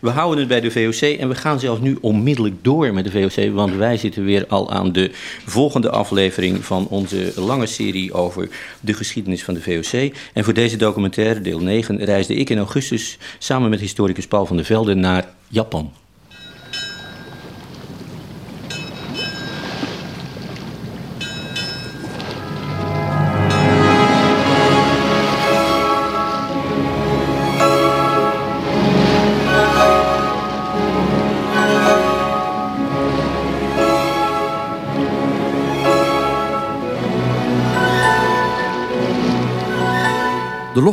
We houden het bij de VOC en we gaan zelfs nu onmiddellijk door met de VOC, want wij zitten weer al aan de volgende aflevering van onze lange serie over de geschiedenis van de VOC. En voor deze documentaire, deel 9, reisde ik in augustus samen met historicus Paul van der Velde naar Japan.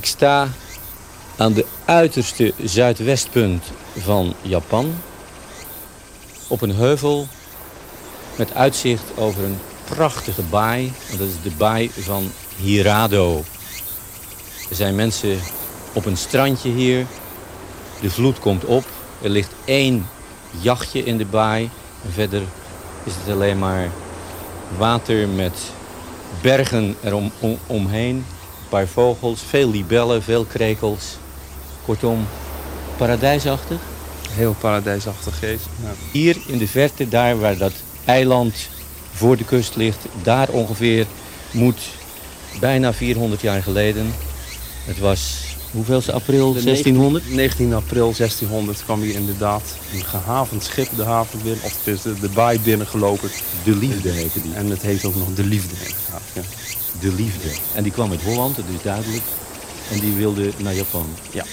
sta aan de uiterste zuidwestpunt van Japan. Op een heuvel met uitzicht over een prachtige baai. Dat is de baai van Hirado. Er zijn mensen op een strandje hier. De vloed komt op. Er ligt één jachtje in de baai. Verder is het alleen maar water met bergen eromheen. omheen paar vogels, veel libellen, veel krekels. Kortom, paradijsachtig. Heel paradijsachtig geest. Ja. Hier in de verte, daar waar dat eiland voor de kust ligt... daar ongeveer moet bijna 400 jaar geleden... het was hoeveelste april 1600? 19 april 1600 kwam hier inderdaad een gehavend schip de haven binnen... of de, de baai binnengelopen. De Liefde heette die. En het heet ook nog De Liefde. Ja de liefde. En die kwam uit Holland, dat is duidelijk. En die wilde naar Japan. Ja.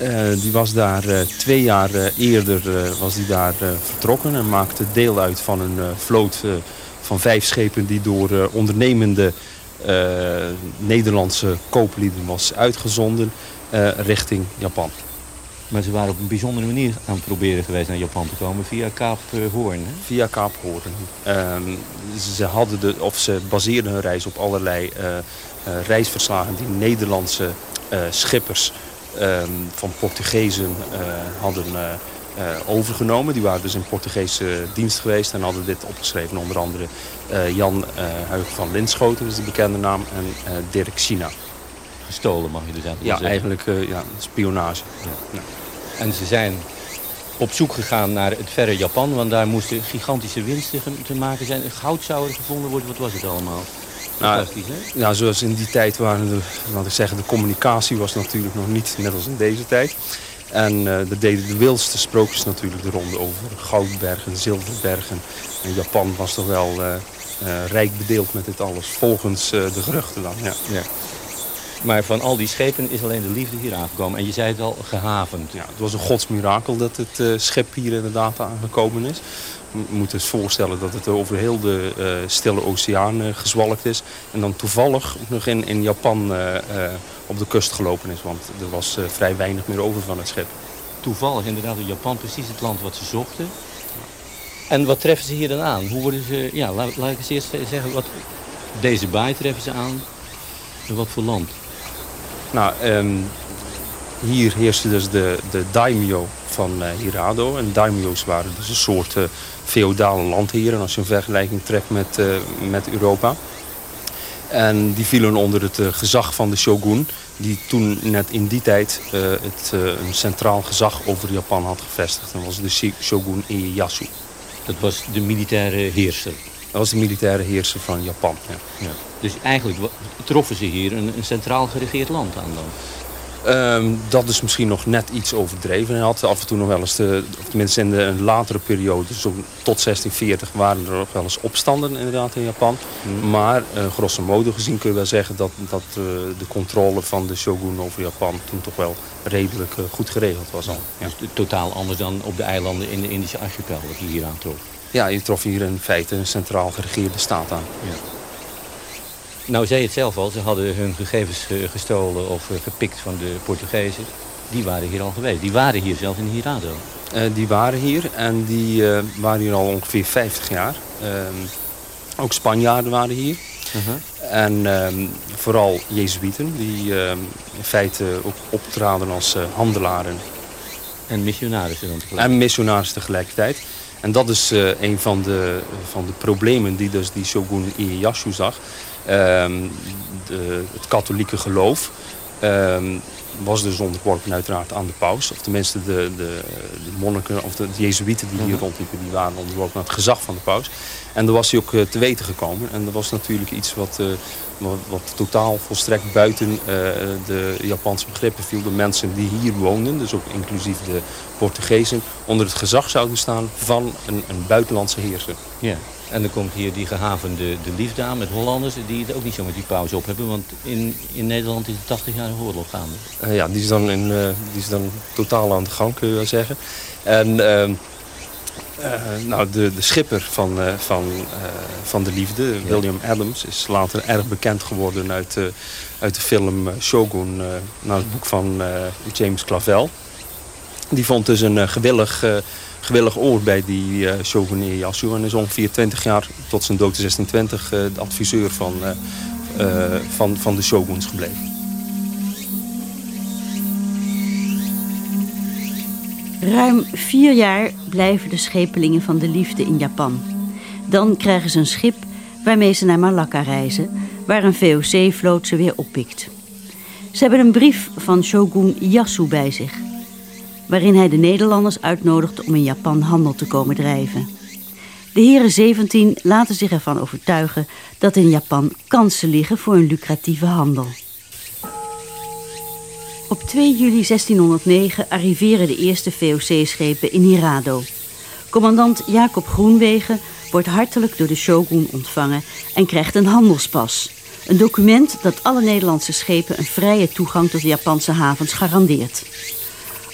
Uh, die was daar uh, twee jaar uh, eerder was die daar vertrokken en maakte deel uit van een vloot van vijf schepen die door ondernemende Nederlandse kooplieden was uitgezonden richting Japan. Maar ze waren op een bijzondere manier aan het proberen geweest naar Japan te komen via Kaap Hoorn. Hè? Via Kaap Hoorn. Um, ze, hadden de, of ze baseerden hun reis op allerlei uh, uh, reisverslagen die Nederlandse uh, schippers um, van Portugezen hadden overgenomen. Die waren dus in Portugese dienst geweest en hadden dit opgeschreven. Onder andere Jan Huig van Linschoten, dat is de bekende naam, en Dirk China. Gestolen mag je dus eigenlijk ja, Eigenlijk ja, spionage. Ja. En ze zijn op zoek gegaan naar het verre Japan, want daar moesten gigantische winsten te maken zijn. Goud zou er gevonden worden, wat was het allemaal? Nou? Ja, zoals in die tijd waren de, ik zeg, de communicatie was natuurlijk nog niet net als in deze tijd. En uh, er deden de wildste sprookjes natuurlijk de ronde over goudbergen, zilverbergen. En Japan was toch wel uh, uh, rijk bedeeld met dit alles, volgens de geruchten dan. Ja. ja. Maar van al die schepen is alleen de liefde hier aangekomen. En je zei het al, gehavend. Ja, het was een godsmirakel dat het uh, schip hier inderdaad aangekomen is. Je moet eens voorstellen dat het over heel de uh, stille oceaan uh, gezwalkt is. En dan toevallig nog in, in Japan op de kust gelopen is. Want er was vrij weinig meer over van het schip. Toevallig inderdaad in Japan precies het land wat ze zochten. En wat treffen ze hier dan aan? Hoe worden ze... Ja, laat, laat ik eens eerst zeggen. Wat, deze baai treffen ze aan. En wat voor land? Nou, um, hier heerste dus de, de daimyo van uh, Hirado. En daimyo's waren dus een soort uh, feodale landheren... als je een vergelijking trekt met, uh, met Europa. En die vielen onder het gezag van de shogun... die toen net in die tijd het, een centraal gezag over Japan had gevestigd. Dat was de shogun Ieyasu. Dat was de militaire heerser? Dat was de militaire heerser van Japan, ja. ja. Dus eigenlijk troffen ze hier een, een, centraal geregeerd land aan dan? Ehm, dat is misschien nog net iets overdreven. Hij had af en toe nog wel eens, de, of tenminste in de een latere periode, zo tot 1640, waren er nog wel eens opstanden inderdaad in Japan. Hmm. Maar uh, grosso modo gezien kun je wel zeggen dat, dat uh, de controle van de shogun over Japan toen toch wel redelijk uh, goed geregeld was al. Ja. Dus totaal anders dan op de eilanden in de Indische archipel dat je hier aan trof. Ja, je trof hier in feite een centraal geregeerde staat aan. Ja. Nou zei het zelf al, ze hadden hun gegevens gestolen of gepikt van de Portugezen. Die waren hier al geweest. Die waren hier zelf in Hirado. Uh, die waren hier en die uh, waren hier al ongeveer 50 jaar. Uh, ook Spanjaarden waren hier. -huh. En ehm, vooral Jezuïeten, die ehm, in feite ook optraden als eh, handelaren. En missionarissen dan tegelijkertijd. En missionarissen tegelijkertijd. En dat is een van de, van de problemen die dus die shogun Ieyasu zag. Ehm, de, het katholieke geloof um, was dus onderworpen uiteraard aan de paus. Of tenminste de, de, de monniken of de, de jezuïeten die hier mhm. rondliepen... die waren onderworpen aan het gezag van de paus. En daar was hij ook uh, te weten gekomen. En dat was natuurlijk iets wat, uh, wat, wat, totaal volstrekt buiten uh, de Japanse begrippen viel. De mensen die hier woonden, dus ook inclusief de Portugezen... onder het gezag zouden staan van een, een buitenlandse heerser. Ja. En dan komt hier die gehavende de liefde aan met Hollanders... die het ook niet zo met die pauze op hebben. Want in, in Nederland is het 80 jaar oorlog gaande. Uh, ja, die is, dan in, uh, die is dan totaal aan de gang, kun je wel zeggen. En uh, nou, de, de schipper van, van, van de liefde, ja. William Adams... is later erg bekend geworden uit, uit de film Shogun... naar het boek van James Clavell. Die vond dus een gewillig gewillig oor bij die shogun Ieyasu. En is ongeveer 20 jaar tot zijn dood in 1620 uh, de adviseur van, van, van de shoguns gebleven. Ruim vier jaar blijven de schepelingen van de liefde in Japan. Dan krijgen ze een schip waarmee ze naar Malakka reizen... waar een VOC-vloot ze weer oppikt. Ze hebben een brief van shogun Ieyasu bij zich waarin hij de Nederlanders uitnodigt om in Japan handel te komen drijven. De heren 17 laten zich ervan overtuigen dat in Japan kansen liggen voor een lucratieve handel. Op 2 juli 1609 arriveren de eerste VOC-schepen in Hirado. Commandant Jacob Groenwegen wordt hartelijk door de shogun ontvangen en krijgt een handelspas. Een document dat alle Nederlandse schepen een vrije toegang tot de Japanse havens garandeert.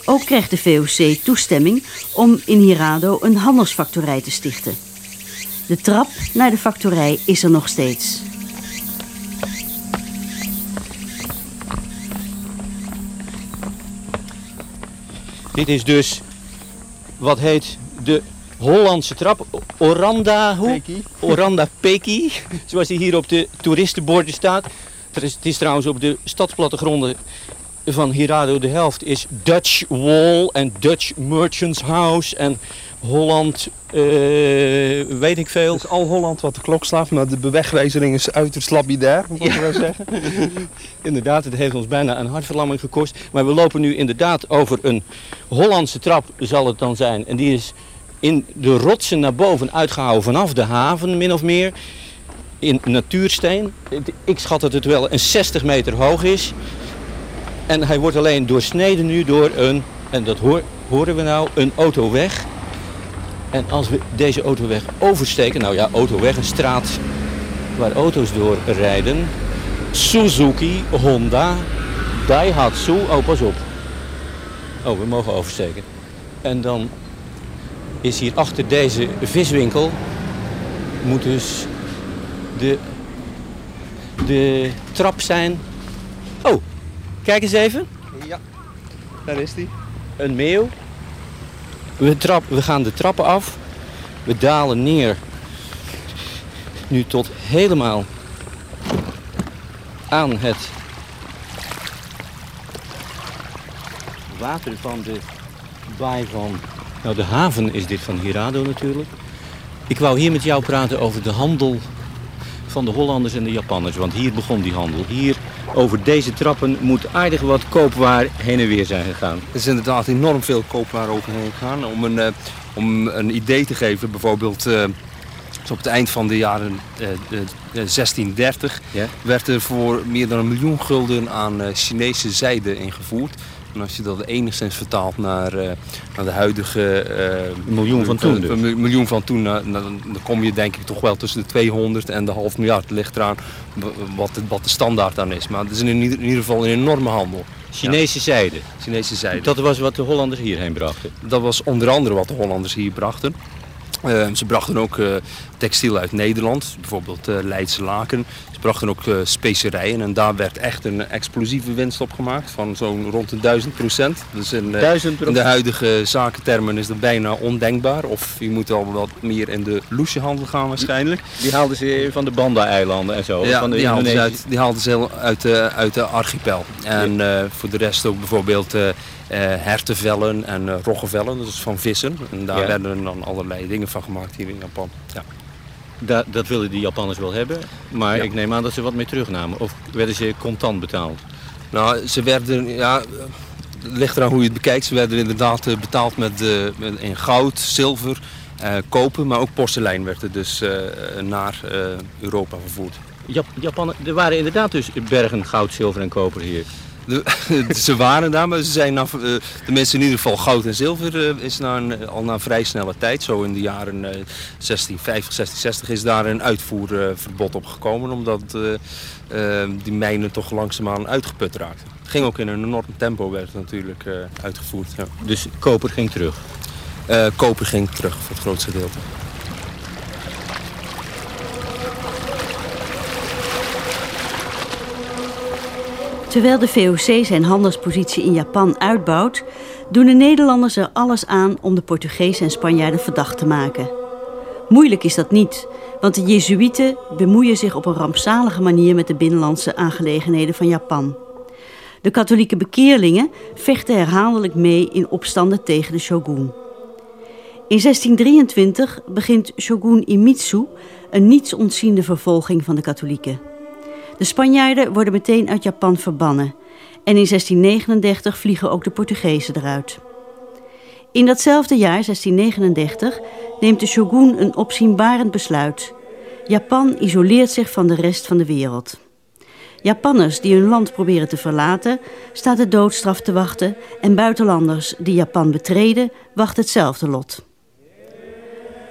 Ook krijgt de VOC toestemming om in Hirado een handelsfactorij te stichten. De trap naar de factorij is er nog steeds. Dit is dus wat heet de Hollandse trap. Oranda, hoe? Oranda Peki, zoals die hier op de toeristenborden staat. Het is, het is trouwens op de stadsplattegronden van Hirado de helft is Dutch Wall en Dutch Merchants House en Holland, uh, weet ik veel. Dus al Holland wat de klok slaat, maar de bewegwijzering is uiterst labidair, moet ik wel zeggen. inderdaad, het heeft ons bijna een hartverlamming gekost. Maar we lopen nu inderdaad over een Hollandse trap, zal het dan zijn. En die is in de rotsen naar boven uitgehouden vanaf de haven, min of meer. In natuursteen. Ik schat dat het wel een 60 meter hoog is. En hij wordt alleen doorsneden nu door een, en dat horen we nou, een autoweg. En als we deze autoweg oversteken, nou ja, autoweg, een straat waar auto's door rijden. Suzuki, Honda, Daihatsu, oh pas op. Oh, we mogen oversteken. En dan is hier achter deze viswinkel, moet dus de, de trap zijn. Oh, Kijk eens even. Ja, daar is hij. Een meeuw. We, trap, we gaan de trappen af. We dalen neer. Nu tot helemaal aan het water van de baai van... Nou, de haven is dit van Hirado natuurlijk. Ik wou hier met jou praten over de handel van de Hollanders en de Japanners. Want hier begon die handel. Hier over deze trappen moet aardig wat koopwaar heen en weer zijn gegaan. Er is inderdaad enorm veel koopwaar overheen gegaan. Om een, uh, om een idee te geven, bijvoorbeeld uh, Dus op het eind van de jaren 1630 Ja. werd er voor meer dan een miljoen gulden aan Chinese zijde ingevoerd. En als je dat enigszins vertaalt naar, eh, naar de huidige... eh, Een miljoen van toen dus. Een mi- miljoen van toen, eh, dan, kom je denk ik toch wel tussen de 200 en de half miljard. Het ligt eraan wat de, wat de standaard dan is. Maar het is in ieder, in ieder geval een enorme handel. Chinese zijde. Chinese zijde. Dat was wat de Hollanders hierheen brachten. Dat was onder andere wat de Hollanders hier brachten. Eh, ze brachten ook eh, textiel uit Nederland, bijvoorbeeld eh Leidse laken. Ze brachten ook eh, specerijen en daar werd echt een explosieve winst op gemaakt van zo'n rond de 1000 procent. Dus in, eh, in de huidige zakentermen is dat bijna ondenkbaar. Of je moet al wat meer in de loesjehandel gaan waarschijnlijk. Die haalden ze van de Banda-eilanden en zo. Ja, van de die haalden, ze uit, die haalden ze heel uit, de, uit de archipel. En eh, voor de rest ook bijvoorbeeld eh, hertenvellen en eh roggenvellen, dus van vissen. En daar Ja. werden dan allerlei dingen van gemaakt hier in Japan. Ja. Da- dat wilden die Japanners wel hebben. Maar Ja. ik neem aan dat ze wat mee terugnamen. Of werden ze contant betaald? Nou, ze werden, ja, ligt eraan hoe je het bekijkt. Ze werden inderdaad eh, betaald met, eh, met in goud, zilver, eh, koper, maar ook porselein werd er dus eh, naar eh, Europa vervoerd. Jap Japan, er waren inderdaad dus bergen goud, zilver en koper hier. De, ze waren daar, maar ze zijn na, eh, tenminste in ieder geval goud en zilver eh, is na een, al na vrij snelle tijd, zo in de jaren eh, 1650, 1660, is daar een uitvoerverbod op gekomen, omdat eh, eh, die mijnen toch langzaamaan uitgeput raakten. Het ging ook in een enorm tempo, werd natuurlijk eh, uitgevoerd. Ja. Dus koper ging terug. Eh, koper ging terug voor het grootste deel. Terwijl de VOC zijn handelspositie in Japan uitbouwt, doen de Nederlanders er alles aan om de Portugezen en Spanjaarden verdacht te maken. Moeilijk is dat niet, want de Jezuïeten bemoeien zich op een rampzalige manier met de binnenlandse aangelegenheden van Japan. De katholieke bekeerlingen vechten herhaaldelijk mee in opstanden tegen de shogun. In 1623 begint shogun Imitsu een nietsontziende vervolging van de katholieken. De Spanjaarden worden meteen uit Japan verbannen en in 1639 vliegen ook de Portugezen eruit. In datzelfde jaar, 1639, neemt de shogun een opzienbarend besluit. Japan isoleert zich van de rest van de wereld. Japanners die hun land proberen te verlaten, staat de doodstraf te wachten en buitenlanders die Japan betreden, wacht hetzelfde lot.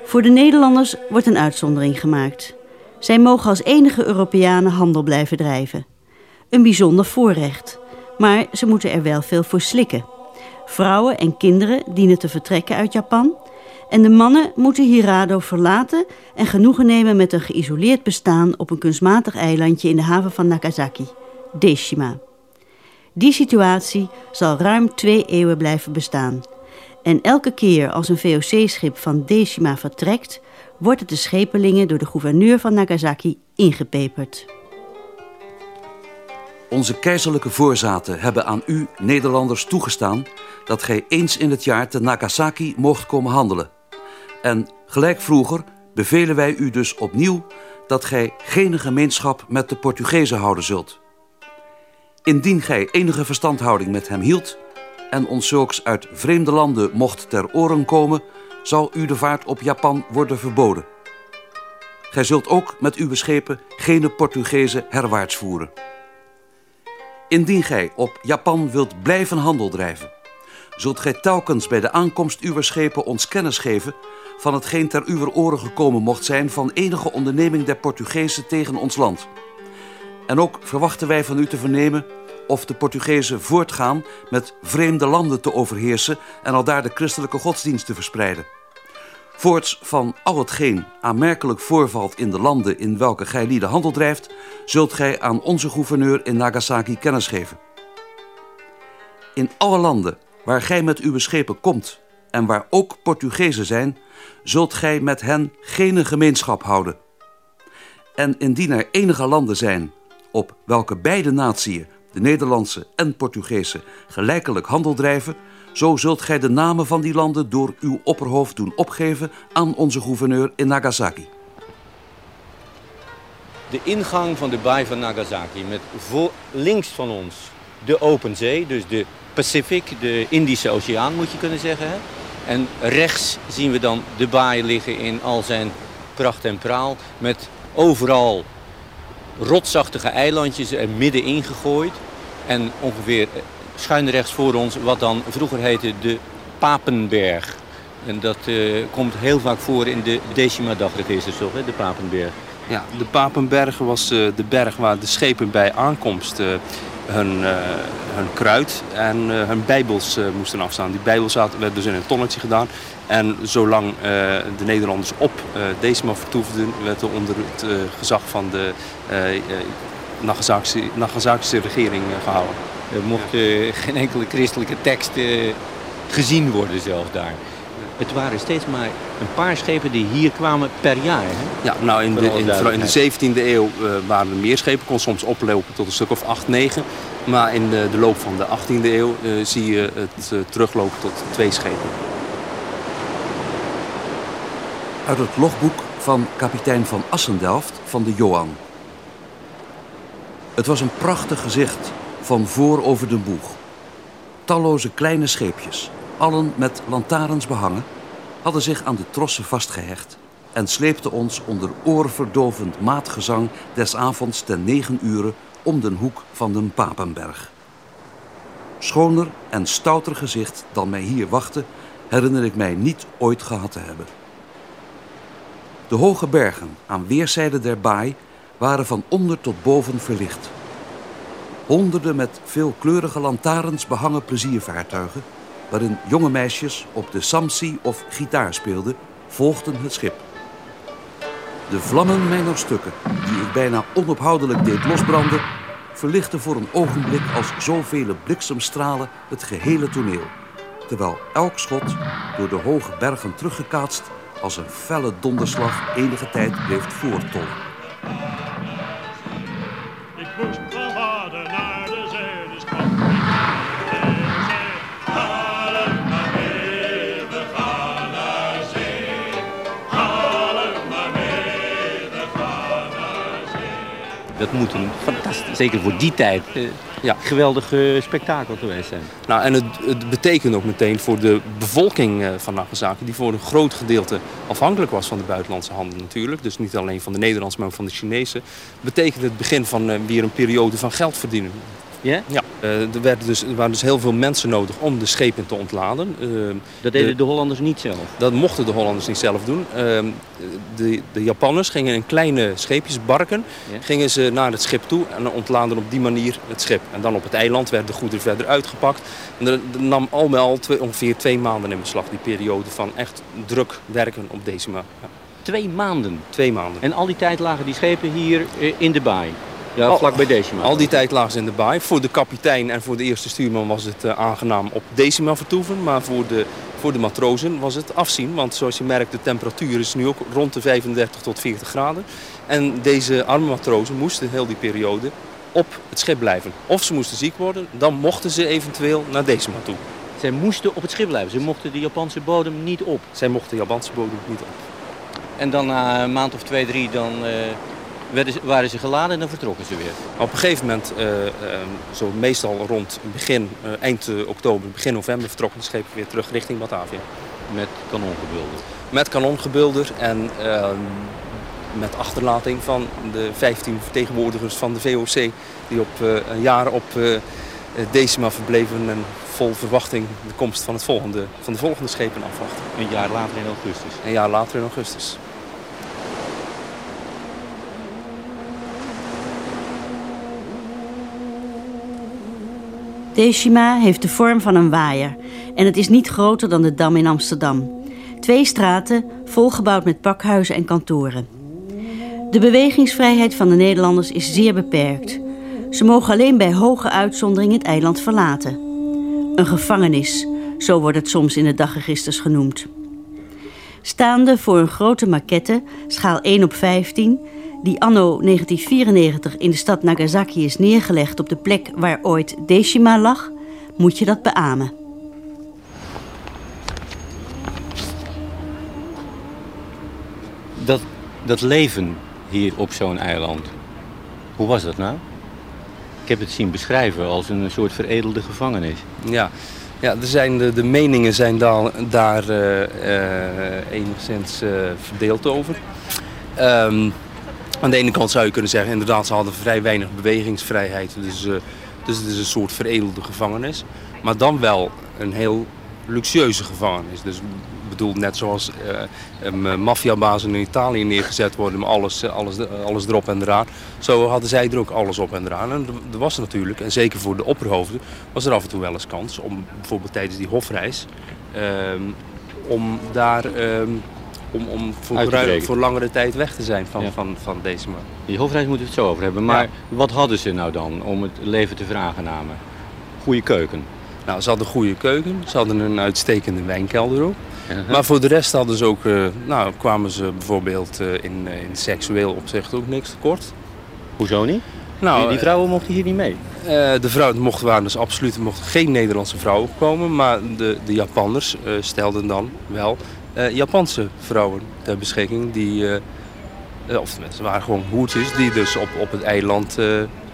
Voor de Nederlanders wordt een uitzondering gemaakt. Zij mogen als enige Europeanen handel blijven drijven. Een bijzonder voorrecht, maar ze moeten er wel veel voor slikken. Vrouwen en kinderen dienen te vertrekken uit Japan en de mannen moeten Hirado verlaten en genoegen nemen met een geïsoleerd bestaan op een kunstmatig eilandje in de haven van Nagasaki, Deshima. Die situatie zal ruim twee eeuwen blijven bestaan. En elke keer als een VOC-schip van Deshima vertrekt, wordt het de schepelingen door de gouverneur van Nagasaki ingepeperd. Onze keizerlijke voorzaten hebben aan u, Nederlanders, toegestaan dat gij eens in het jaar te Nagasaki moogt komen handelen. En gelijk vroeger bevelen wij u dus opnieuw dat gij geen gemeenschap met de Portugezen houden zult. Indien gij enige verstandhouding met hem hield en ons zulks uit vreemde landen mocht ter oren komen, zal u de vaart op Japan worden verboden. Gij zult ook met uw schepen geen Portugezen herwaarts voeren. Indien gij op Japan wilt blijven handel drijven, zult gij telkens bij de aankomst uw schepen ons kennis geven van hetgeen ter uwer oren gekomen mocht zijn van enige onderneming der Portugezen tegen ons land. En ook verwachten wij van u te vernemen of de Portugezen voortgaan met vreemde landen te overheersen en aldaar de christelijke godsdienst te verspreiden. Voorts van al hetgeen aanmerkelijk voorvalt in de landen in welke gij lieden handel drijft, zult gij aan onze gouverneur in Nagasaki kennis geven. In alle landen waar gij met uw schepen komt en waar ook Portugezen zijn, zult gij met hen geen gemeenschap houden. En indien er enige landen zijn op welke beide natieën, de Nederlandse en Portugese, gelijkelijk handel drijven, zo zult gij de namen van die landen door uw opperhoofd doen opgeven aan onze gouverneur in Nagasaki. De ingang van de baai van Nagasaki met voor, links van ons de open zee, dus de Pacific, de Indische Oceaan moet je kunnen zeggen. Hè? En rechts zien we dan de baai liggen in al zijn pracht en praal. Met overal rotsachtige eilandjes er middenin gegooid. En ongeveer schuin rechts voor ons wat dan vroeger heette de Papenberg. En dat uh, komt heel vaak voor in de Decima-dagregisters, toch, hè? de Papenberg? Ja, de Papenberg was uh, de berg waar de schepen bij aankomst hun, hun kruid en hun bijbels moesten afstaan. Die bijbels werden dus in een tonnetje gedaan. En zolang de Nederlanders op Decima vertoefden, werd er onder het gezag van de Nagasakische regering gehouden. Er mocht geen enkele christelijke tekst gezien worden zelfs daar. Het waren steeds maar een paar schepen die hier kwamen per jaar. Hè? Ja, nou in de, in, in de 17e eeuw uh, waren er meer schepen. kon soms oplopen tot een stuk of 8, 9. Maar in de, de loop van de 18e eeuw uh, zie je het uh, teruglopen tot twee schepen. Uit het logboek van kapitein van Assendelft van de Johan. Het was een prachtig gezicht van voor over de boeg. Talloze kleine scheepjes, allen met lantaarns behangen, hadden zich aan de trossen vastgehecht en sleepten ons onder oorverdovend maatgezang des avonds ten negen uren om den hoek van den Papenberg. Schoner en stouter gezicht dan mij hier wachtte, herinner ik mij niet ooit gehad te hebben. De hoge bergen aan weerszijden der baai waren van onder tot boven verlicht. Honderden met veelkleurige lantaarns behangen pleziervaartuigen waarin jonge meisjes op de samsi of gitaar speelden, volgden het schip. De vlammen mijner stukken, die ik bijna onophoudelijk deed losbranden, verlichten voor een ogenblik als zoveel bliksemstralen het gehele toneel, terwijl elk schot door de hoge bergen teruggekaatst als een felle donderslag enige tijd bleef voortollen. Dat moet een fantastisch, zeker voor die tijd, uh, ja. geweldig uh, spektakel geweest zijn. Nou, en het, het, betekent ook meteen voor de bevolking uh, van Nagasaki, die voor een groot gedeelte afhankelijk was van de buitenlandse handel natuurlijk, dus niet alleen van de Nederlandse, maar ook van de Chinese, betekent het begin van weer een periode van geld verdienen. Ja? Ja. Uh, er, werden dus, er waren dus heel veel mensen nodig om de schepen te ontladen. Uh, dat deden de, de, Hollanders niet zelf? Dat mochten de Hollanders niet zelf doen. Uh, de, de Japanners gingen in kleine scheepjes, barken, ja? gingen ze naar het schip toe en ontladen op die manier het schip. En dan op het eiland werden de goederen verder uitgepakt. En dat nam al met al twee, ongeveer twee maanden in beslag, die periode van echt druk werken op deze manier. Ja. Twee maanden? Twee maanden. En al die tijd lagen die schepen hier eh, in de baai? Ja, vlak bij Decima. Al die tijd lagen ze in de baai. Voor de kapitein en voor de eerste stuurman was het uh, aangenaam op Decima vertoeven. Maar voor de, voor de matrozen was het afzien. Want zoals je merkt, de temperatuur is nu ook rond de 35 tot 40 graden. En deze arme matrozen moesten heel die periode op het schip blijven. Of ze moesten ziek worden, dan mochten ze eventueel naar Decima toe. Zij moesten op het schip blijven. Ze mochten de Japanse bodem niet op. Zij mochten de Japanse bodem niet op. En dan na een maand of twee, drie, dan... Uh werden waren ze geladen en dan vertrokken ze weer. Op een gegeven moment, uh, uh, zo meestal rond begin, uh, eind oktober, begin november, vertrokken de schepen weer terug richting Batavia. Met kanongebulder? Met kanongebulder en ehm, met achterlating van de 15 vertegenwoordigers van de VOC... die op jaren op Decima verbleven en vol verwachting de komst van, het volgende, van de volgende schepen afwachten. Een jaar later in augustus? Een jaar later in augustus. Decima heeft de vorm van een waaier en het is niet groter dan de Dam in Amsterdam. Twee straten, volgebouwd met pakhuizen en kantoren. De bewegingsvrijheid van de Nederlanders is zeer beperkt. Ze mogen alleen bij hoge uitzondering het eiland verlaten. Een gevangenis, zo wordt het soms in de dagregisters genoemd. Staande voor een grote maquette, schaal 1 op 15, die anno 1994 in de stad Nagasaki is neergelegd op de plek waar ooit Deshima lag, moet je dat beamen. Dat, dat leven hier op zo'n eiland, hoe was dat nou? Ik heb het zien beschrijven als een soort veredelde gevangenis. Ja, ja er zijn de, meningen zijn daar, daar uh, uh, enigszins uh, verdeeld over. Ehm, aan de ene kant zou je kunnen zeggen, inderdaad, ze hadden vrij weinig bewegingsvrijheid. Dus, dus het is een soort veredelde gevangenis. Maar dan wel een heel luxueuze gevangenis. Dus bedoel, net zoals uh, maffiabazen in Italië neergezet worden met alles, alles, alles erop en eraan. Zo hadden zij er ook alles op en eraan. En er was natuurlijk, en zeker voor de opperhoofden, was er af en toe wel eens kans om bijvoorbeeld tijdens die hofreis, ehm, om daar ehm, om, om voor, voor, langere tijd weg te zijn van, van, van deze man. Die hofreis moeten we het zo over hebben. Maar wat hadden ze nou dan om het leven te vragen namen? Goede keuken. Nou, ze hadden een goede keuken. Ze hadden een uitstekende wijnkelder Maar voor de rest hadden ze ook, uh, nou, kwamen ze bijvoorbeeld uh, in, in seksueel opzicht ook niks tekort. Hoezo niet? Nou, die, die vrouwen mochten hier niet mee? De vrouwen mochten waren dus absoluut mochten geen Nederlandse vrouwen komen. Maar de, de Japanners stelden dan wel Japanse vrouwen ter beschikking. Die, of ze waren gewoon hoertjes die dus op, op het eiland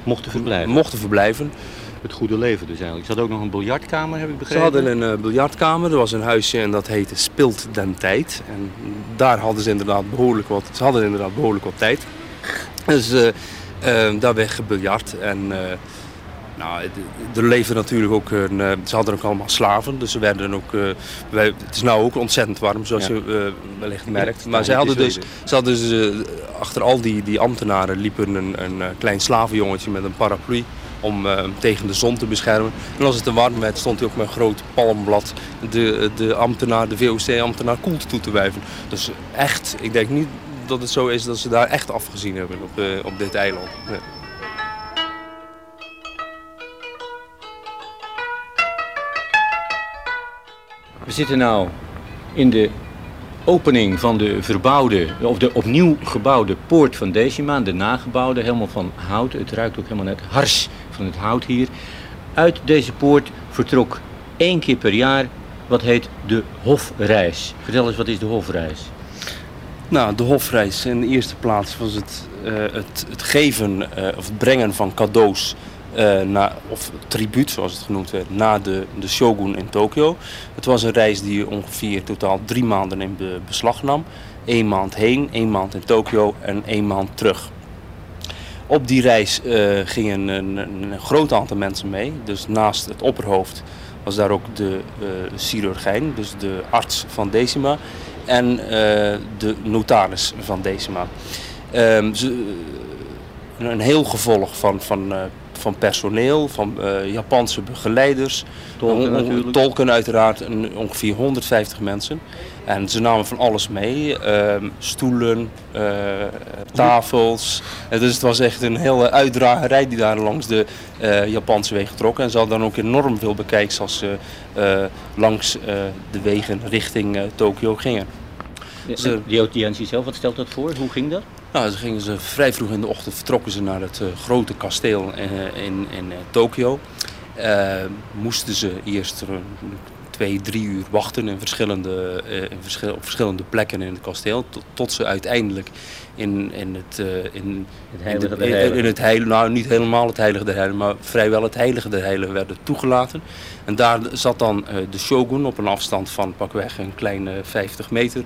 mochten verblijven. Mochten verblijven het goede leven dus eigenlijk. Ze hadden ook nog een biljartkamer, heb ik begrepen? Ze hadden een uh, biljartkamer. Er was een huisje en dat heette Spilt den Tijd. En daar hadden ze inderdaad behoorlijk wat, ze hadden inderdaad behoorlijk wat tijd. Dus uh, uh, daar werd gebiljart. En nou, er leefde natuurlijk ook, een, ze hadden ook allemaal slaven. Dus ze werden ook, wij, het is nou ook ontzettend warm, zoals je wellicht merkt. Maar zij hadden dus, ze hadden dus achter al die, die ambtenaren liepen een, een klein slavenjongetje met een paraplu om uh, tegen de zon te beschermen. En als het te warm werd, stond hij ook met een groot palmblad de, de ambtenaar, de VOC-ambtenaar koelte toe te wijven. Dus echt, ik denk niet dat het zo is dat ze daar echt afgezien hebben op, uh, op dit eiland. We zitten nu in de opening van de verbouwde, of de opnieuw gebouwde poort van Decima, de nagebouwde, helemaal van hout. Het ruikt ook helemaal net hars van het hout hier. Uit deze poort vertrok één keer per jaar wat heet de hofreis. Vertel eens, wat is de hofreis? Nou, de hofreis in de eerste plaats was het, uh, het, het, geven uh, of het brengen van cadeaus uh, na, of tribuut zoals het genoemd werd, na de, de shogun in Tokio. Het was een reis die ongeveer totaal drie maanden in beslag nam. Eén maand heen, één maand in Tokio en één maand terug. Op die reis uh, gingen een, een, groot aantal mensen mee. Dus naast het opperhoofd was daar ook de uh, chirurgijn, dus de arts van Decima en de notaris van Decima. Um, ze, een heel gevolg van, van van personeel, van uh, Japanse begeleiders, tolken, tolken uiteraard, ongeveer 150 mensen. En ze namen van alles mee, uh, stoelen, uh, tafels. En dus het was echt een hele uitdragerij die daar langs de uh, Japanse wegen trok. En ze hadden dan ook enorm veel bekijks als ze langs de wegen richting Tokio gingen. Ja, die audiëntie zelf, wat stelt dat voor? Hoe ging dat? Nou, ze gingen ze vrij vroeg in de ochtend vertrokken ze naar het uh, grote kasteel uh, in, in uh, Tokio. moesten ze eerst twee, drie uur wachten in verschillende, in verschil, op verschillende plekken in het kasteel. Tot, tot ze uiteindelijk in, in het, in, het heilige in, in, in, het heilige, nou niet helemaal het heilige der heiligen, maar vrijwel het heilige der heiligen werden toegelaten. En daar zat dan de shogun op een afstand van pakweg een kleine 50 meter.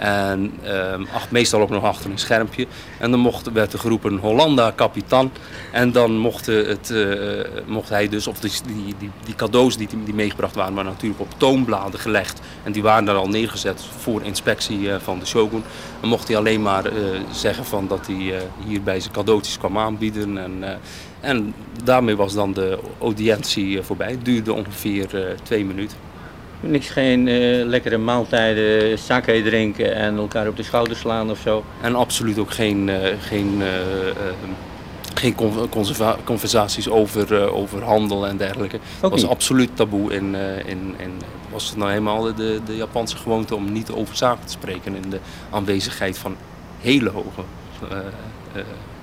En um, meestal ook nog achter een schermpje. En dan mocht, werd er geroepen Hollanda kapitan. En dan mocht, het, uh, mocht hij dus, of die, die, die cadeaus die, die meegebracht waren, waren natuurlijk op toonbladen gelegd. En die waren daar al neergezet voor inspectie uh, van de shogun. Dan mocht hij alleen maar zeggen van dat hij hierbij zijn cadeautjes kwam aanbieden. En, en daarmee was dan de audiëntie voorbij. Het duurde ongeveer twee minuten. Niks, geen uh, lekkere maaltijden, sake drinken en elkaar op de schouder slaan of zo. En absoluut ook geen, uh, geen, uh, geen conversaties over, over handel en dergelijke. Het was absoluut taboe in, in, in was het nou helemaal de, de Japanse gewoonte om niet over zaken te spreken in de aanwezigheid van hele hoge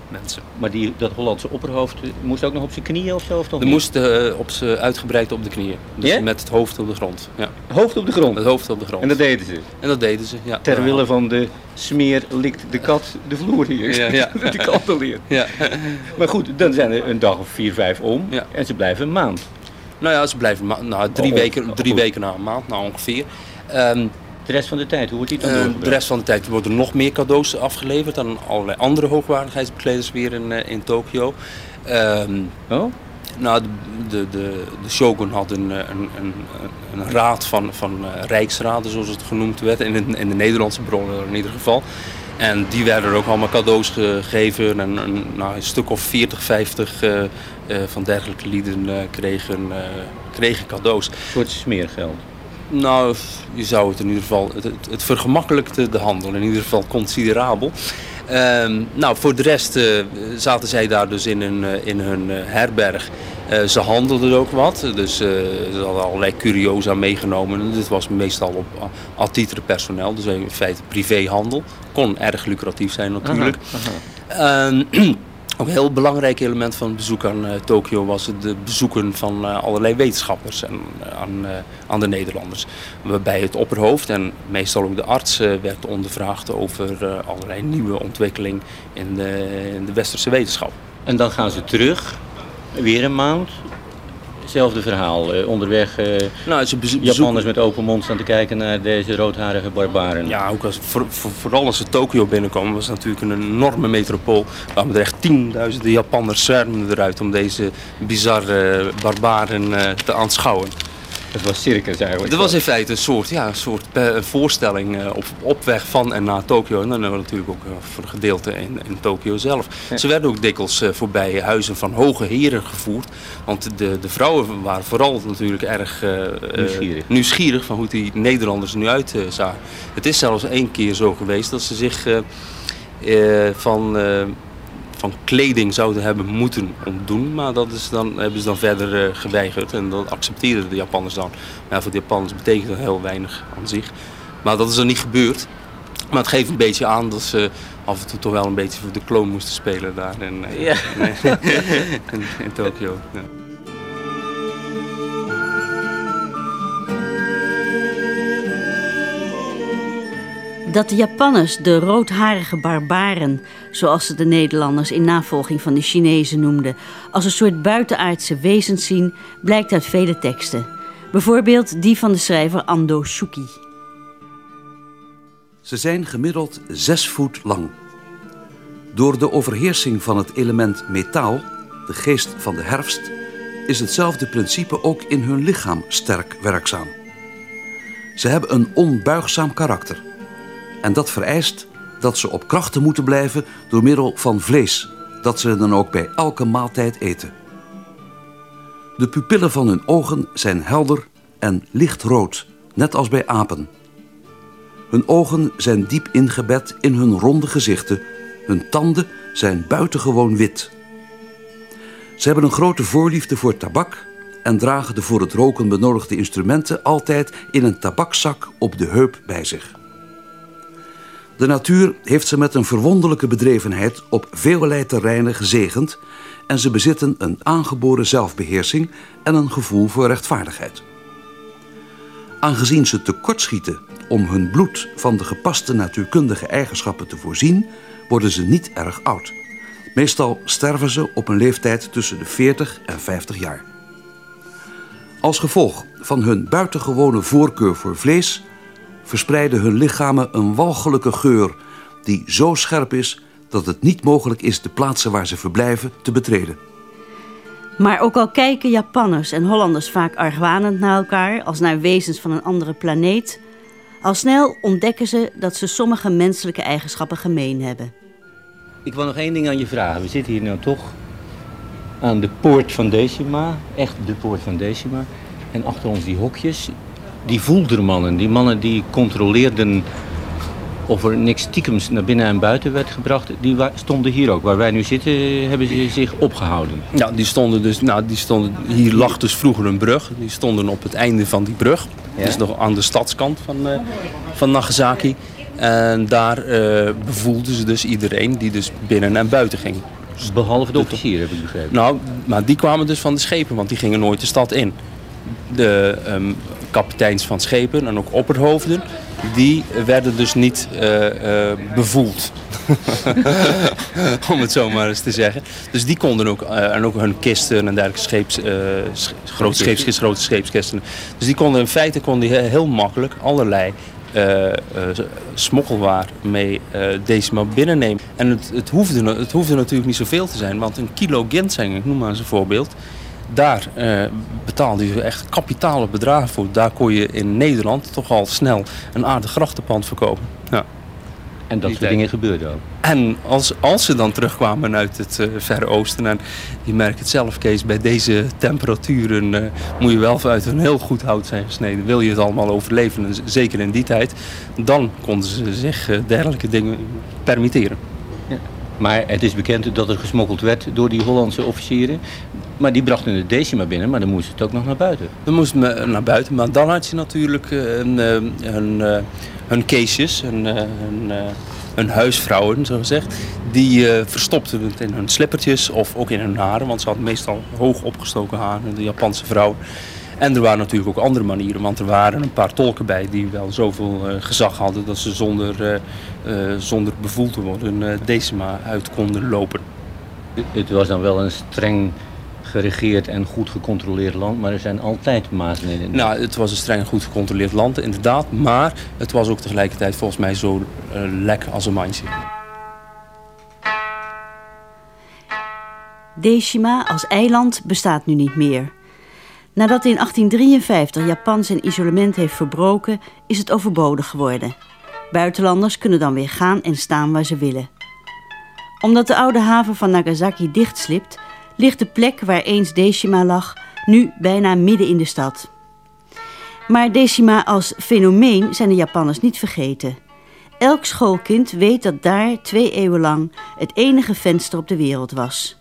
mensen. Maar die, dat Hollandse opperhoofd moest ook nog op zijn knieën of zo? Of toch er moest uh, op uitgebreid op de knieën. Dus yeah? met het hoofd op de grond. Ja. Hoofd op de grond? Het hoofd op de grond. En dat deden ze? En dat deden ze, ja. Ter wille van de smeer likt de kat de vloer hier. Ja, ja. de kat leert. Ja. maar goed, dan zijn er een dag of vier, vijf om. Ja. En ze blijven een maand. Nou ja, ze blijven nou, drie, oh, weken, drie weken na een maand, nou ongeveer. Um, De rest van de tijd, hoe wordt die dan Uh, doorgebracht? de rest van de tijd worden nog meer cadeaus afgeleverd aan allerlei andere hoogwaardigheidsbekleders weer in, eh, in Tokio. Ehm, Oh? nou, de, de, de, de shogun had een, eh, een, een, een raad van, van eh, rijksraden, zoals het genoemd werd, in, de- in de Nederlandse bronnen in ieder geval. En die werden er ook allemaal cadeaus gegeven. En een, nou, een stuk of 40, 50 eh, eh, van dergelijke lieden eh, kregen, eh, kregen cadeaus. Een soort smeergeld. Nou, je zou het in ieder geval. Het, het, het vergemakkelijkte de handel, in ieder geval considerabel. Ehm, nou, voor de rest eh, zaten zij daar dus in hun, eh, in hun eh, herberg. Ze handelden ook wat, dus ze hadden allerlei curiosa meegenomen. En dit was meestal op titre personeel, dus in feite privéhandel. Kon erg lucratief zijn natuurlijk. Ehm, ook een heel belangrijk element van het bezoek aan eh, Tokio was het de bezoeken van eh, allerlei wetenschappers en, eh, aan, de Nederlanders. Waarbij het opperhoofd en meestal ook de arts werd ondervraagd over allerlei nieuwe ontwikkeling in in de westerse wetenschap. En dan gaan ze terug, weer een maand. Hetzelfde verhaal. eh, onderweg eh, Nou, ze bezo- Japanners met open mond staan te kijken naar deze roodharige barbaren. Ja, ook als, voor, voor- vooral als ze Tokio binnenkomen, was het natuurlijk een enorme metropool. Kwamen er echt tienduizenden Japanners zwermden eruit om deze bizarre barbaren eh, te aanschouwen. Dat was circus eigenlijk. Dat was in feite een soort, ja, een soort eh, voorstelling eh, op, op weg van en naar Tokio. En dan hebben we natuurlijk ook eh, voor een gedeelte in, in Tokio zelf. Ze werden ook dikwijls voorbij huizen van hoge heren gevoerd. Want de, de vrouwen waren vooral natuurlijk erg Nieuwsgierig. nieuwsgierig van hoe die Nederlanders er nu uitzagen. het is zelfs één keer zo geweest dat ze zich van... eh, van kleding zouden hebben moeten ontdoen. Maar dat is dan, hebben ze dan verder eh, geweigerd. En dat accepteerden de Japanners dan. Maar voor de Japanners betekent dat heel weinig aan zich. Maar dat is dan niet gebeurd. Maar het geeft een beetje aan dat ze af en toe toch wel een beetje voor de kloon moesten spelen daar in, eh, Ja. in, in Tokio. Ja. Dat de Japanners de roodharige barbaren, zoals ze de Nederlanders in navolging van de Chinezen noemden, als een soort buitenaardse wezens zien, blijkt uit vele teksten. Bijvoorbeeld die van de schrijver Ando Shuki. Ze zijn gemiddeld zes voet lang. Door de overheersing van het element metaal, de geest van de herfst, is hetzelfde principe ook in hun lichaam sterk werkzaam. Ze hebben een onbuigzaam karakter. En dat vereist dat ze op krachten moeten blijven door middel van vlees, dat ze dan ook bij elke maaltijd eten. De pupillen van hun ogen zijn helder en lichtrood, net als bij apen. Hun ogen zijn diep ingebed in hun ronde gezichten. Hun tanden zijn buitengewoon wit. Ze hebben een grote voorliefde voor tabak en dragen de voor het roken benodigde instrumenten altijd in een tabakzak op de heup bij zich. De natuur heeft ze met een verwonderlijke bedrevenheid op velerlei terreinen gezegend en ze bezitten een aangeboren zelfbeheersing en een gevoel voor rechtvaardigheid. Aangezien ze tekortschieten om hun bloed van de gepaste natuurkundige eigenschappen te voorzien, worden ze niet erg oud. Meestal sterven ze op een leeftijd tussen de 40 en 50 jaar. Als gevolg van hun buitengewone voorkeur voor vlees verspreiden hun lichamen een walgelijke geur die zo scherp is dat het niet mogelijk is de plaatsen waar ze verblijven te betreden. Maar ook al kijken Japanners en Hollanders vaak argwanend naar elkaar als naar wezens van een andere planeet, al snel ontdekken ze dat ze sommige menselijke eigenschappen gemeen hebben. Ik wil nog één ding aan je vragen. We zitten hier nou toch aan de poort van Decima. Echt de poort van Decima. En achter ons die hokjes. Die voeldermannen. Die mannen die controleerden of er niks stiekems naar binnen en buiten werd gebracht. Die stonden hier ook. Waar wij nu zitten hebben ze zich opgehouden. Ja, die stonden dus, nou, die stonden, hier lag dus vroeger een brug. Die stonden op het einde van die brug. Ja. Dus nog aan de stadskant van, eh, van Nagasaki. En daar eh, bevoelden ze dus iedereen die dus binnen en buiten ging. Behalve de officier heb ik begrepen. Nou, maar die kwamen dus van de schepen, want die gingen nooit de stad in. De ehm, kapiteins van schepen en ook opperhoofden, die werden dus niet eh, bevoeld. Om het zo maar eens te zeggen. Dus die konden ook, eh, en ook hun kisten en dergelijke scheeps, sch- grote scheepskisten, grote scheepskisten. Dus die konden in feite konden die heel makkelijk allerlei uh, smokkelwaar mee Decima binnennemen. En het, het, hoefde, het hoefde natuurlijk niet zoveel te zijn, want een kilo ginseng, ik noem maar eens een voorbeeld, daar betaalde je echt kapitale bedragen voor. Daar kon je in Nederland toch al snel een aardig grachtenpand verkopen. Ja. En dat soort dingen gebeurden ook. En als, als ze dan terugkwamen uit het uh, Verre Oosten, en je merkt het zelf, Kees, bij deze temperaturen uh, moet je wel uit een heel goed hout zijn gesneden. Wil je het allemaal overleven, zeker in die tijd, dan konden ze zich uh, dergelijke dingen permitteren. Ja. Maar het is bekend dat er gesmokkeld werd door die Hollandse officieren. Maar die brachten de decima binnen, maar dan moest het ook nog naar buiten. Dan moest het naar buiten, maar dan had je natuurlijk een, een, hun cases, hun, hun, hun huisvrouwen, zo gezegd, die verstopten het in hun slippertjes of ook in hun haren, want ze hadden meestal hoog opgestoken haren, de Japanse vrouw. En er waren natuurlijk ook andere manieren, want er waren een paar tolken bij die wel zoveel uh, gezag hadden dat ze zonder, uh, zonder bevoeld te worden decima uit konden lopen. Het was dan wel een streng geregeerd en goed gecontroleerd land, maar er zijn altijd in. Nou, het was een streng goed gecontroleerd land, inderdaad, maar het was ook tegelijkertijd volgens mij zo uh, lek als een mandje. Deshima als eiland bestaat nu niet meer. Nadat in 1853 Japan zijn isolement heeft verbroken, is het overbodig geworden. Buitenlanders kunnen dan weer gaan en staan waar ze willen. Omdat de oude haven van Nagasaki dichtslipt, ligt de plek waar eens Decima lag nu bijna midden in de stad. Maar Decima als fenomeen zijn de Japanners niet vergeten. Elk schoolkind weet dat daar twee eeuwen lang het enige venster op de wereld was.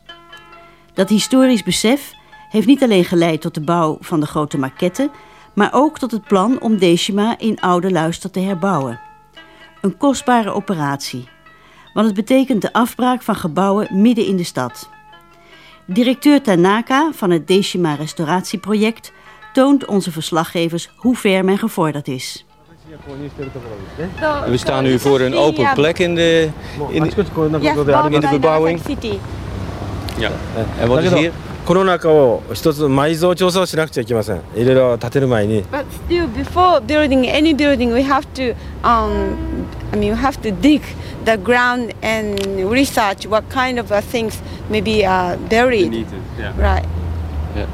Dat historisch besef heeft niet alleen geleid tot de bouw van de grote maquette, maar ook tot het plan om Decima in oude luister te herbouwen. Een kostbare operatie, want het betekent de afbraak van gebouwen midden in de stad. Directeur Tanaka van het Decima Restauratieproject toont onze verslaggevers hoe ver men gevorderd is. We staan nu voor een open plek in de, in de, in de bebouwing. Ja. En wat is hier? この中を一つ埋蔵調査をしなくちゃいけませんいろいろ建てる前に But still before building any building we have to um, I mean we have to dig the ground and research what kind of uh, things may be uh, buried yeah. right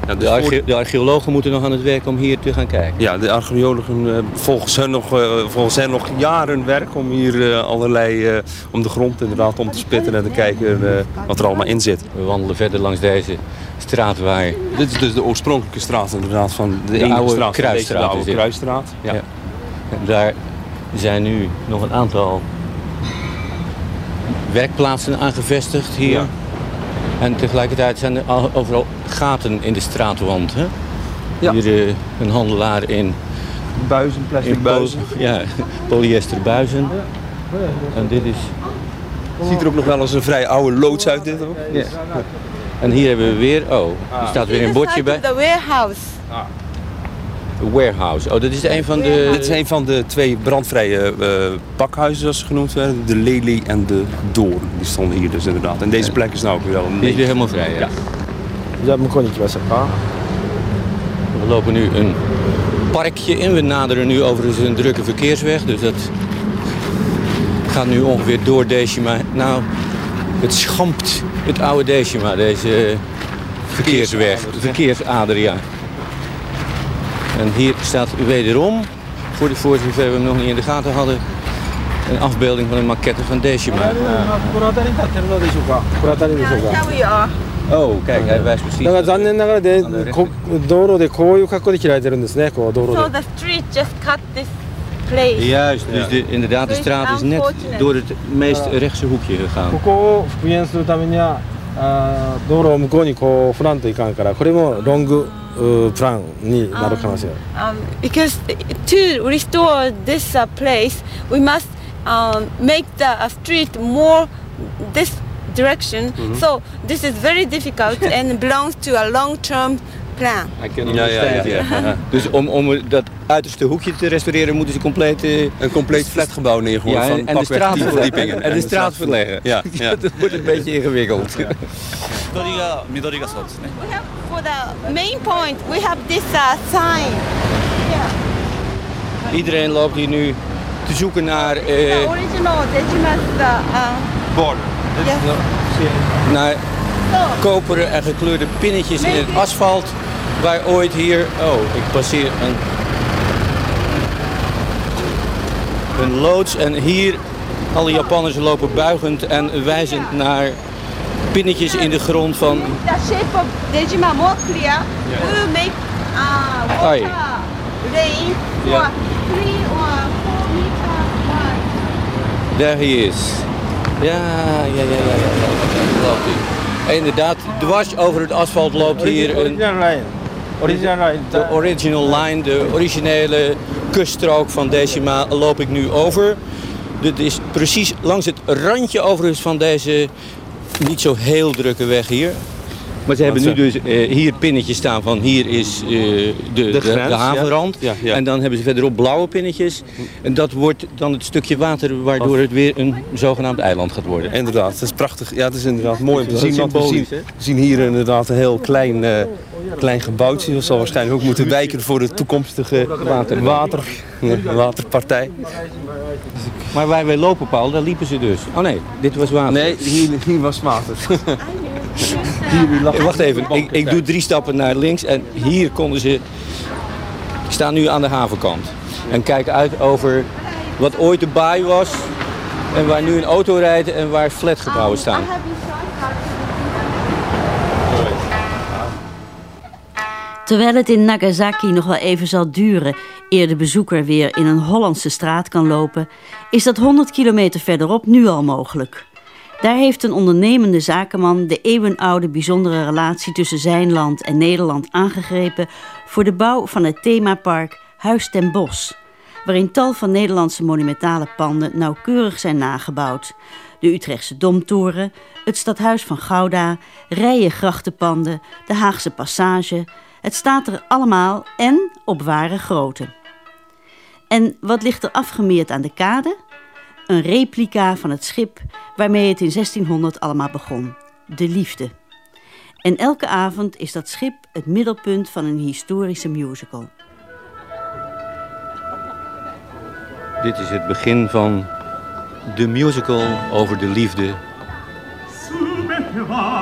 Ja, de, arche de, archeologen moeten nog aan het werk om hier te gaan kijken. Ja, de archeologen uh, volgens hen nog, uh, volgens hen nog jaren werk om hier uh, allerlei, om de grond inderdaad om te spitten en te kijken wat er allemaal in zit. We wandelen verder langs deze straat waar... Dit is dus de oorspronkelijke straat inderdaad van de, de oude straat, kruisstraat. De oude kruisstraat. Ja. ja. Daar zijn nu nog een aantal werkplaatsen aangevestigd hier. Ja. En tegelijkertijd zijn er overal gaten in de straatwand. Hè? Ja. Hier uh, een handelaar in... Buizen, plastic in buizen. Ja, polyester buizen. En dit is... Ziet er ook nog wel eens een vrij oude loods uit dit ook. Ja. En hier hebben we weer... Oh, er staat weer een bordje bij. The warehouse. Ah. Warehouse. Oh, dat is een van de... Dit is een van de twee brandvrije uh, pakhuizen, zoals ze genoemd werden. De Lely en de Doorn. Die stonden hier dus inderdaad. En deze plek is nou ook wel... Die is weer helemaal vrij, ja. ja. Ja, We lopen nu een parkje in. We naderen nu overigens een drukke verkeersweg. Dus dat gaat nu ongeveer door Decima. Nou, het schampt het oude Decima, deze verkeersweg. De verkeersader, ja. En hier staat wederom, voor de voor zover we hem nog niet in de gaten hadden, een afbeelding van een maquette van Decima. Oh, kijk, hij wijst precies. だから残念ながらでこ道路でこういう格好で切られてるんですね、こう道路 So で。 the street just cut this place. Juist, dus de, inderdaad, de straat is net door het meest rechtse hoekje こ gegaan. こを復元するためにはあー道路を向こうにこう振らんといかんからこれもロング 프랑이 마루카마세요. Um, because to restore this uh, place, we must um, make the street more this direction. So this is very difficult and belongs to a long-term plan. I can understand. Ja, ja, ja. dus om, om dat uiterste hoekje te restaureren moeten ze compleet, uh, een compleet flatgebouw neergooien van en, de straat, en, en de straat verleggen. Ja, ja. dat wordt een beetje ingewikkeld. 緑が緑がそうですね We have for the main point, we have this uh, sign. Iedereen loopt hier nu te zoeken naar, The eh, original Dejima's uh, Border. yes. naar koperen en gekleurde pinnetjes in het asfalt. Waar ooit hier... Oh, ik passeer een... Een loods en hier... Alle Japanners lopen buigend en wijzend naar pinnetjes in de grond van... the shape of Dejima more clear, we make uh, water Ai. rain for Yeah. three or four meters wide. Daar hij is. Ja, ja, ja, ja, ja. ja. Loopt hij. Inderdaad, dwars over het asfalt loopt hier een, de original line, de originele kuststrook van Decima loop ik nu over. Dit is precies langs het randje overigens van deze niet zo heel drukke weg hier. Maar ze hebben nu dus eh, hier pinnetjes staan van hier is eh, de, de, grens, de havenrand. ja. Ja, ja. En dan hebben ze verderop blauwe pinnetjes. En dat wordt dan het stukje water waardoor het weer een zogenaamd eiland gaat worden. Inderdaad, het is prachtig. Ja, het is inderdaad mooi om te Dat zien. want we zien, we zien hier inderdaad een heel klein, eh, klein gebouwtje. Dat zal waarschijnlijk ook moeten wijken voor de toekomstige water, water, waterpartij. Maar waar wij lopen, Paul, daar liepen ze dus. Oh nee, dit was water. Nee, hier, hier was water. Wacht even, ik, ik doe drie stappen naar links en hier konden ze... Ik sta nu aan de havenkant en kijk uit over wat ooit de baai was... en waar nu een auto rijdt en waar flatgebouwen staan. Terwijl het in Nagasaki nog wel even zal duren eer de bezoeker weer in een Hollandse straat kan lopen, is dat 100 kilometer verderop nu al mogelijk. Daar heeft een ondernemende zakenman de eeuwenoude bijzondere relatie tussen zijn land en Nederland aangegrepen voor de bouw van het themapark Huis ten Bos, waarin tal van Nederlandse monumentale panden nauwkeurig zijn nagebouwd. De Utrechtse Domtoren, het stadhuis van Gouda, rijen grachtenpanden, de Haagse Passage. Het staat er allemaal en op ware grootte. En wat ligt er afgemeerd aan de kade? Een replica van het schip waarmee het in 1600 allemaal begon. De liefde. En elke avond is dat schip het middelpunt van een historische musical. Dit is het begin van de musical over de liefde.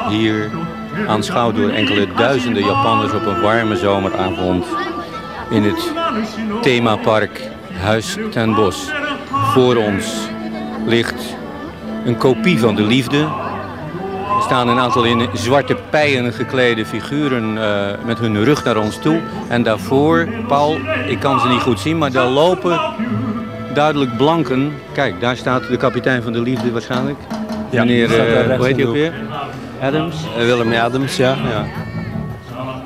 Hier aanschouwd door enkele duizenden Japanners op een warme zomeravond in het themapark Huis ten Bos. Voor ons ligt een kopie van de liefde. Er staan een aantal in zwarte pijen geklede figuren eh, met hun rug naar ons toe. En daarvoor, Paul, ik kan ze niet goed zien, maar daar lopen duidelijk blanken. Kijk, daar staat de kapitein van de liefde waarschijnlijk. Ja, Meneer, staat daar rechts hoe heet hij ook weer? Adams. Eh, Willem Adams, ja. ja.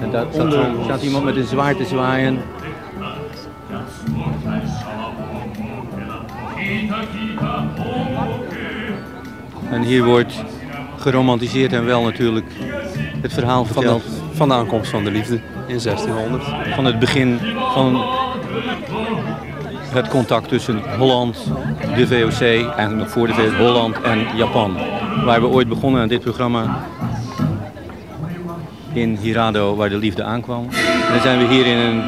En daaronder staat iemand met een zwaard te zwaaien. En hier wordt geromantiseerd en wel natuurlijk het verhaal Van, de, verteld van de aankomst van de liefde in 1600. van het begin van het contact tussen Holland, de VOC, eigenlijk nog voor de VOC, Holland en Japan. Waar we ooit begonnen aan dit programma in Hirado, waar de liefde aankwam. En dan zijn we hier in een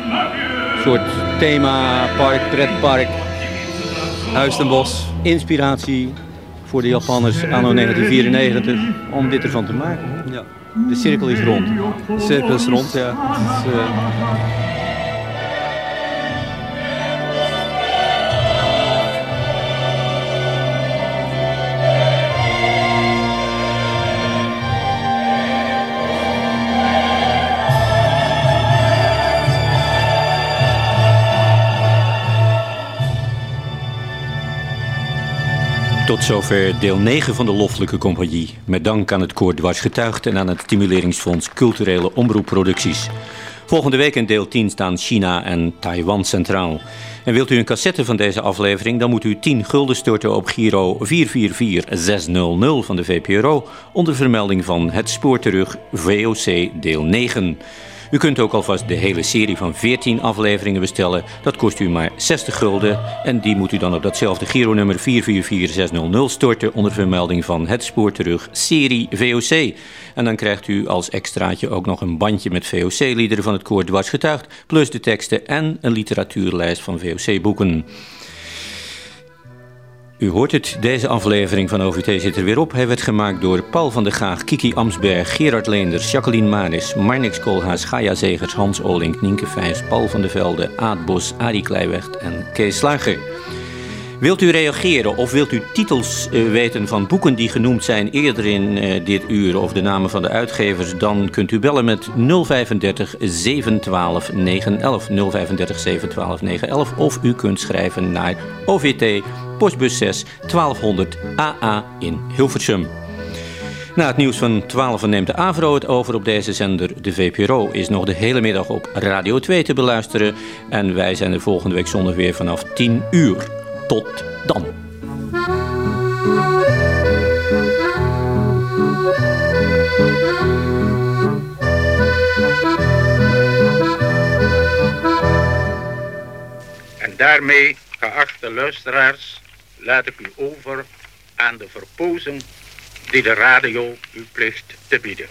soort themapark, pretpark, Huis ten Bos. inspiratie voor de Japanners anno 1994 om dit ervan te maken. Ja. De cirkel is rond. De cirkel is rond, ja. Tot zover deel 9 van de Loffelijke Compagnie. Met dank aan het Koor Dwars Getuigd en aan het Stimuleringsfonds Culturele Omroepproducties. Volgende week in deel 10 staan China en Taiwan centraal. En wilt u een cassette van deze aflevering, dan moet u 10 gulden storten op Giro 444600 van de VPRO onder vermelding van Het Spoor Terug VOC deel 9. U kunt ook alvast de hele serie van 14 afleveringen bestellen. Dat kost u maar 60 gulden. En die moet u dan op datzelfde Giro-nummer 444600 storten onder vermelding van Het Spoor Terug serie VOC. En dan krijgt u als extraatje ook nog een bandje met VOC-liederen van het koor Dwars Getuigd, plus de teksten en een literatuurlijst van VOC-boeken. U hoort het, deze aflevering van OVT zit er weer op. Hij werd gemaakt door Paul van der Gaag, Kiki Amsberg, Gerard Leenders, Jacqueline Maris, Marnix Koolhaas, Gaia Zegers, Hans Olink, Nienke Vijs, Paul van der Velde, Aad Bos, Arie Kleiweg en Kees Slager. Wilt u reageren of wilt u titels uh, weten van boeken die genoemd zijn eerder in uh, dit uur of de namen van de uitgevers, dan kunt u bellen met 035 712 911 035 712 911 of u kunt schrijven naar OVT postbus 6 1200 AA in Hilversum. Na het nieuws van 12 neemt de AVRO het over op deze zender. De VPRO is nog de hele middag op Radio 2 te beluisteren. En wij zijn er volgende week zondag weer vanaf 10 uur. Tot dan. En daarmee, geachte luisteraars, laat ik u over aan de verpozing die de radio u plicht te bieden.